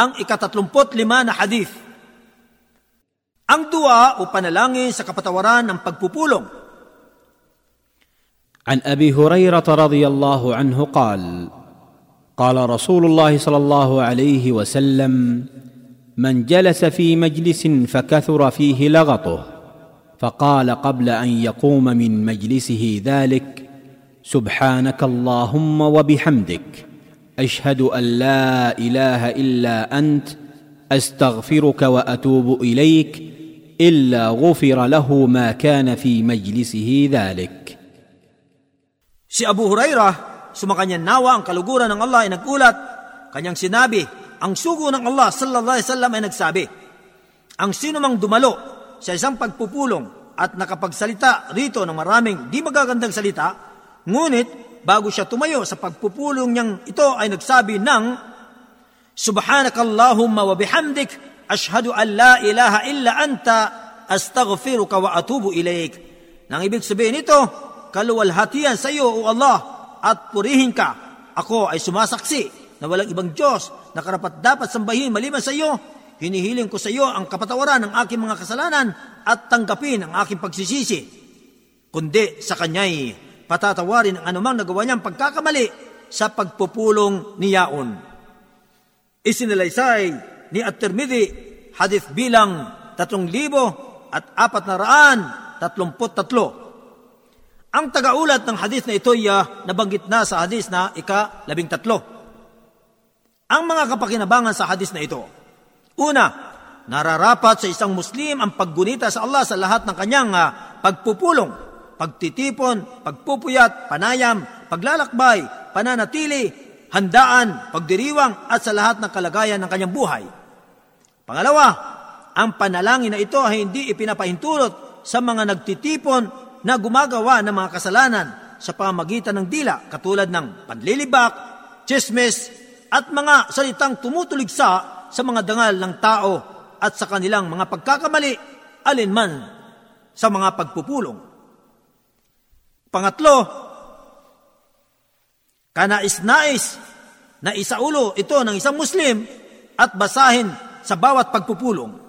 ang ikatatlumpot lima na hadith. Ang dua o panalangin sa kapatawaran ng pagpupulong. عن ابي هريره رضي الله عنه قال قال رسول الله صلى الله عليه وسلم من جلس في مجلس فكثر فيه لغطه فقال قبل ان يقوم من مجلسه ذلك سبحانك اللهم وبحمدك اشهد ان لا اله الا انت استغفرك واتوب اليك الا غفر له ما كان في مجلسه ذلك Si Abu Hurairah, sumakanyan nawa ang kaluguran ng Allah ay nagulat. Kanyang sinabi, ang sugo ng Allah sallallahu alaihi wasallam ay nagsabi, ang sino mang dumalo sa isang pagpupulong at nakapagsalita rito ng maraming di magagandang salita, ngunit bago siya tumayo sa pagpupulong niyang ito ay nagsabi ng Subhanakallahumma wa bihamdik ashhadu an la ilaha illa anta astaghfiruka wa atubu ilaik. Nang ibig sabihin nito, kaluwalhatian sa iyo, O Allah, at purihin ka. Ako ay sumasaksi na walang ibang Diyos na karapat dapat sambahin maliban sa iyo. Hinihiling ko sa iyo ang kapatawaran ng aking mga kasalanan at tanggapin ang aking pagsisisi. Kundi sa kanya'y patatawarin ang anumang nagawa niyang pagkakamali sa pagpupulong niyaon. Isinalaysay ni At-Tirmidhi hadith bilang tatlong libo at apat na raan tatlumput tatlo. Ang tagaulat ng hadith na ito ay uh, nabanggit na sa hadith na ika-labing tatlo. Ang mga kapakinabangan sa hadith na ito. Una, nararapat sa isang Muslim ang paggunita sa Allah sa lahat ng kanyang uh, pagpupulong, pagtitipon, pagpupuyat, panayam, paglalakbay, pananatili, handaan, pagdiriwang at sa lahat ng kalagayan ng kanyang buhay. Pangalawa, ang panalangin na ito ay hindi ipinapahintulot sa mga nagtitipon na gumagawa ng mga kasalanan sa pamagitan ng dila katulad ng panlilibak, chismis, at mga salitang tumutuligsa sa mga dangal ng tao at sa kanilang mga pagkakamali alinman sa mga pagpupulong. Pangatlo, kanais-nais na isaulo ito ng isang Muslim at basahin sa bawat pagpupulong.